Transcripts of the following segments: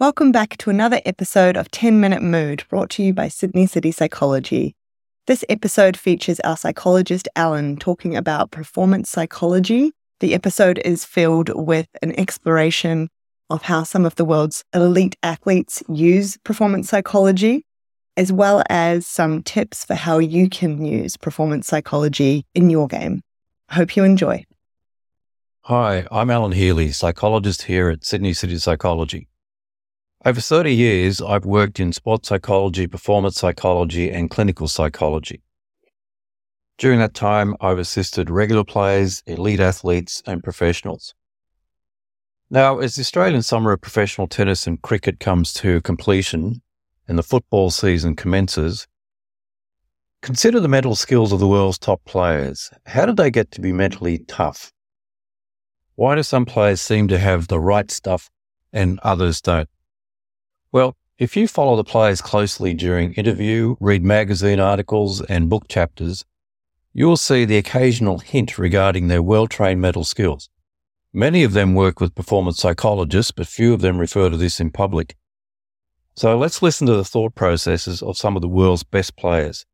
Welcome back to another episode of 10 Minute Mood brought to you by Sydney City Psychology. This episode features our psychologist Alan talking about performance psychology. The episode is filled with an exploration of how some of the world's elite athletes use performance psychology, as well as some tips for how you can use performance psychology in your game. Hope you enjoy. Hi, I'm Alan Hely, psychologist here at Sydney City Psychology. Over 30 years, I've worked in sports psychology, performance psychology, and clinical psychology. During that time, I've assisted regular players, elite athletes, and professionals. Now, as the Australian summer of professional tennis and cricket comes to completion and the football season commences, consider the mental skills of the world's top players. How did they get to be mentally tough? Why do some players seem to have the right stuff and others don't? Well, if you follow the players closely during interview, read magazine articles and book chapters, you will see the occasional hint regarding their well trained mental skills. Many of them work with performance psychologists, but few of them refer to this in public. So let's listen to the thought processes of some of the world's best players.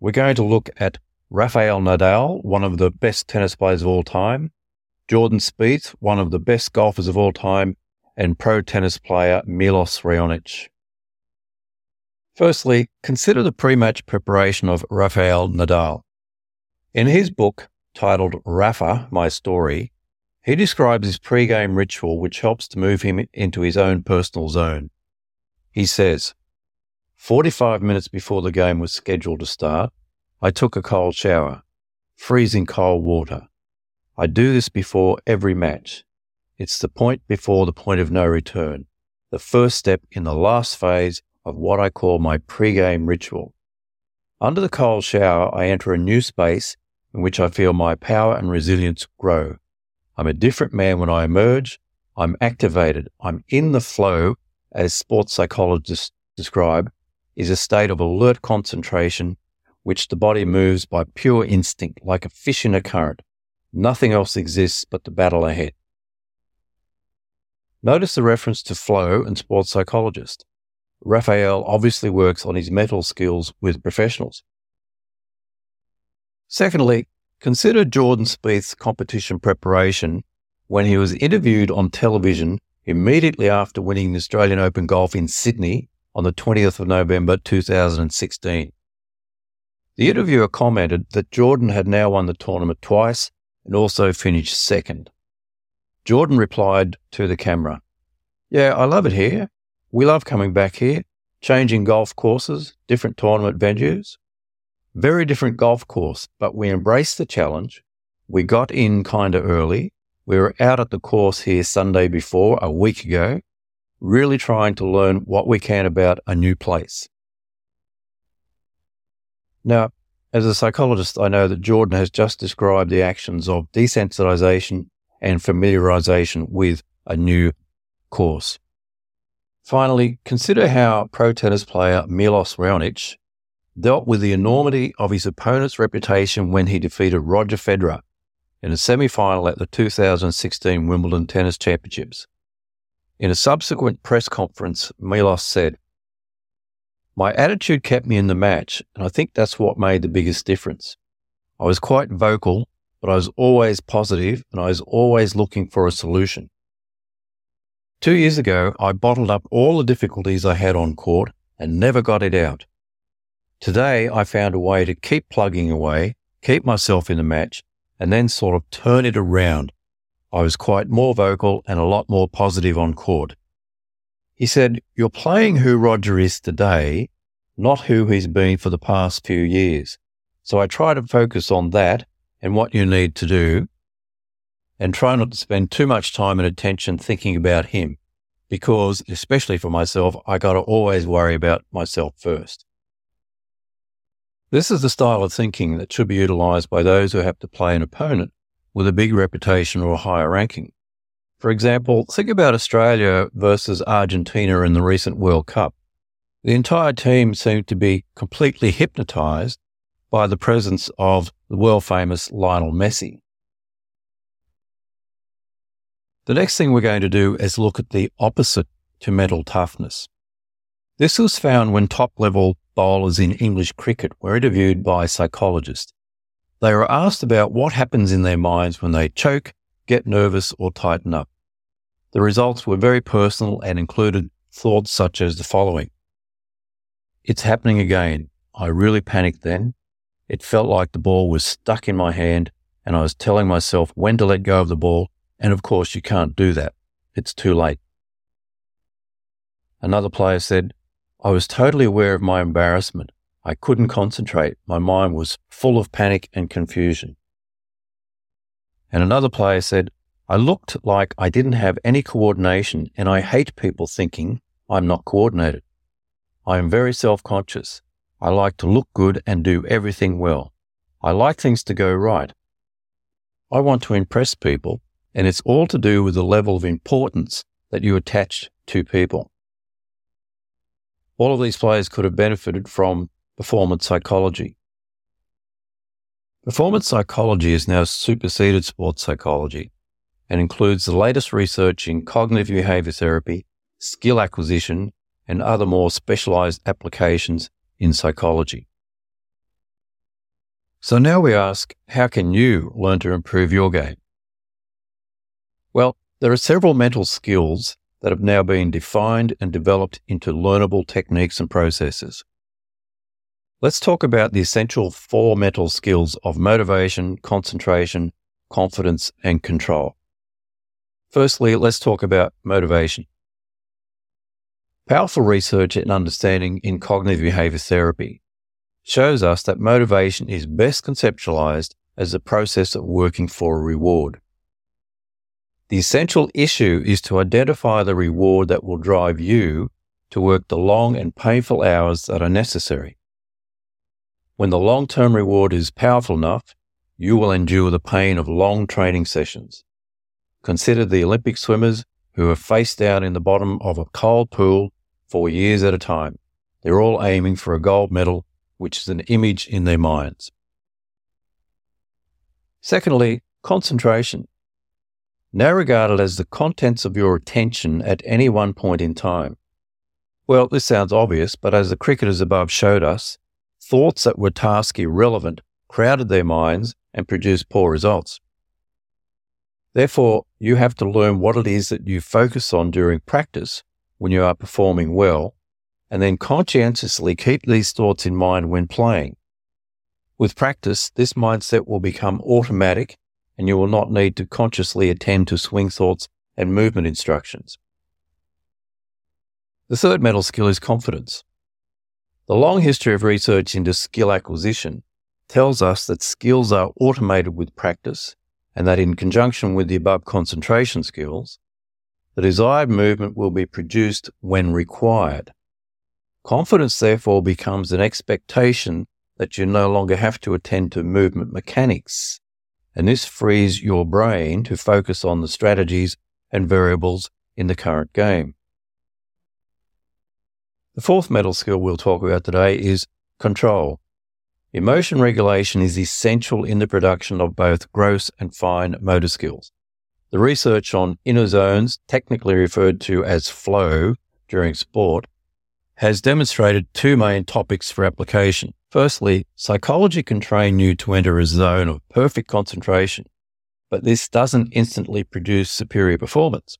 We're going to look at Rafael Nadal, one of the best tennis players of all time, Jordan Spieth, one of the best golfers of all time, and pro tennis player Milos Raonic. Firstly, consider the pre-match preparation of Rafael Nadal. In his book titled Rafa, My Story, he describes his pre-game ritual which helps to move him into his own personal zone. He says, 45 minutes before the game was scheduled to start, I took a cold shower, freezing cold water. I do this before every match. It's the point before the point of no return, the first step in the last phase of what I call my pre-game ritual. Under the cold shower, I enter a new space in which I feel my power and resilience grow. I'm a different man when I emerge. I'm activated. I'm in the flow, as sports psychologists describe, is a state of alert concentration which the body moves by pure instinct, like a fish in a current. Nothing else exists but the battle ahead. Notice the reference to flow and sports psychologist. Rafael obviously works on his mental skills with professionals. Secondly, consider Jordan Spieth's competition preparation when he was interviewed on television immediately after winning the Australian Open Golf in Sydney on the 20th of November 2016. The interviewer commented that Jordan had now won the tournament twice and also finished second. Jordan replied to the camera, Yeah, I love it here. We love coming back here, changing golf courses, different tournament venues. Very different golf course, but we embraced the challenge. We got in kind of early. We were out at the course here Sunday before, a week ago, really trying to learn what we can about a new place. Now, as a psychologist, I know that Jordan has just described the actions of desensitization and familiarization with a new course. Finally, consider how pro tennis player Milos Raonic dealt with the enormity of his opponent's reputation when he defeated Roger Federer in a semi-final at the 2016 Wimbledon Tennis Championships. In a subsequent press conference, Milos said, My attitude kept me in the match, and I think that's what made the biggest difference. I was quite vocal but I was always positive and I was always looking for a solution. Two years ago, I bottled up all the difficulties I had on court and never got it out. Today, I found a way to keep plugging away, keep myself in the match, and then sort of turn it around. I was quite more vocal and a lot more positive on court. He said, You're playing who Roger is today, not who he's been for the past few years. So I try to focus on that and what you need to do and try not to spend too much time and attention thinking about him because, especially for myself, I got to always worry about myself first. This is the style of thinking that should be utilized by those who have to play an opponent with a big reputation or a higher ranking. For example, think about Australia versus Argentina in the recent World Cup. The entire team seemed to be completely hypnotized by the presence of the world famous Lionel Messi. The next thing we're going to do is look at the opposite to mental toughness. This was found when top level bowlers in English cricket were interviewed by psychologists. They were asked about what happens in their minds when they choke, get nervous, or tighten up. The results were very personal and included thoughts such as the following It's happening again. I really panicked then. It felt like the ball was stuck in my hand, and I was telling myself when to let go of the ball. And of course, you can't do that. It's too late. Another player said, I was totally aware of my embarrassment. I couldn't concentrate. My mind was full of panic and confusion. And another player said, I looked like I didn't have any coordination and I hate people thinking I'm not coordinated. I am very self conscious. I like to look good and do everything well. I like things to go right. I want to impress people, and it's all to do with the level of importance that you attach to people. All of these players could have benefited from performance psychology. Performance psychology has now superseded sports psychology and includes the latest research in cognitive behavior therapy, skill acquisition, and other more specialized applications in psychology. So now we ask, how can you learn to improve your game? Well, there are several mental skills that have now been defined and developed into learnable techniques and processes. Let's talk about the essential four mental skills of motivation, concentration, confidence, and control. Firstly, let's talk about motivation. Powerful research and understanding in cognitive behavior therapy shows us that motivation is best conceptualized as the process of working for a reward. The essential issue is to identify the reward that will drive you to work the long and painful hours that are necessary. When the long term reward is powerful enough, you will endure the pain of long training sessions. Consider the Olympic swimmers who are face down in the bottom of a cold pool for years at a time. They're all aiming for a gold medal, which is an image in their minds. Secondly, concentration. Now regarded as the contents of your attention at any one point in time. Well, this sounds obvious, but as the cricketers above showed us, thoughts that were task irrelevant crowded their minds and produced poor results. Therefore, you have to learn what it is that you focus on during practice when you are performing well, and then conscientiously keep these thoughts in mind when playing. With practice, this mindset will become automatic and you will not need to consciously attend to swing thoughts and movement instructions. The third mental skill is confidence. The long history of research into skill acquisition tells us that skills are automated with practice and that in conjunction with the above concentration skills, the desired movement will be produced when required. Confidence therefore becomes an expectation that you no longer have to attend to movement mechanics, and this frees your brain to focus on the strategies and variables in the current game. The fourth mental skill we'll talk about today is control. Emotion regulation is essential in the production of both gross and fine motor skills. The research on inner zones, technically referred to as flow during sport, has demonstrated two main topics for application. Firstly, psychology can train you to enter a zone of perfect concentration, but this doesn't instantly produce superior performance.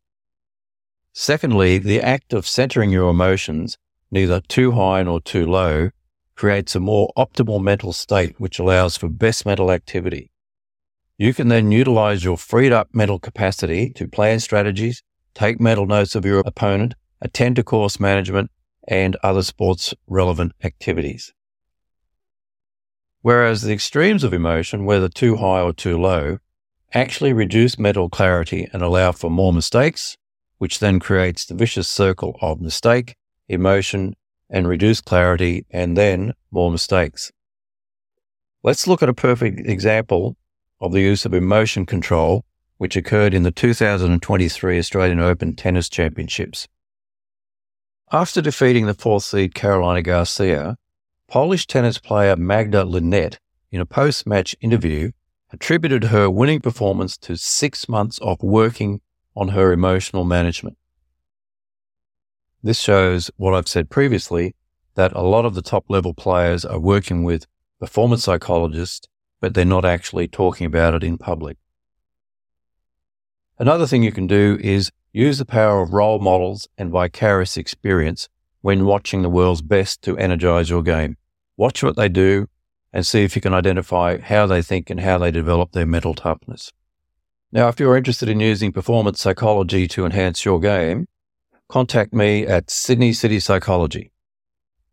Secondly, the act of centering your emotions, neither too high nor too low, creates a more optimal mental state, which allows for best mental activity. You can then utilize your freed up mental capacity to plan strategies, take mental notes of your opponent, attend to course management, and other sports relevant activities. Whereas the extremes of emotion, whether too high or too low, actually reduce mental clarity and allow for more mistakes, which then creates the vicious circle of mistake, emotion, and reduced clarity, and then more mistakes. Let's look at a perfect example of the use of emotion control, which occurred in the 2023 Australian Open Tennis Championships. After defeating the fourth seed Carolina Garcia, Polish tennis player Magda Linette, in a post match interview, attributed her winning performance to six months of working on her emotional management. This shows what I've said previously that a lot of the top level players are working with performance psychologists, but they're not actually talking about it in public. Another thing you can do is use the power of role models and vicarious experience when watching the world's best to energize your game. Watch what they do and see if you can identify how they think and how they develop their mental toughness. Now, if you're interested in using performance psychology to enhance your game, contact me at Sydney City Psychology.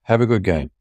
Have a good game.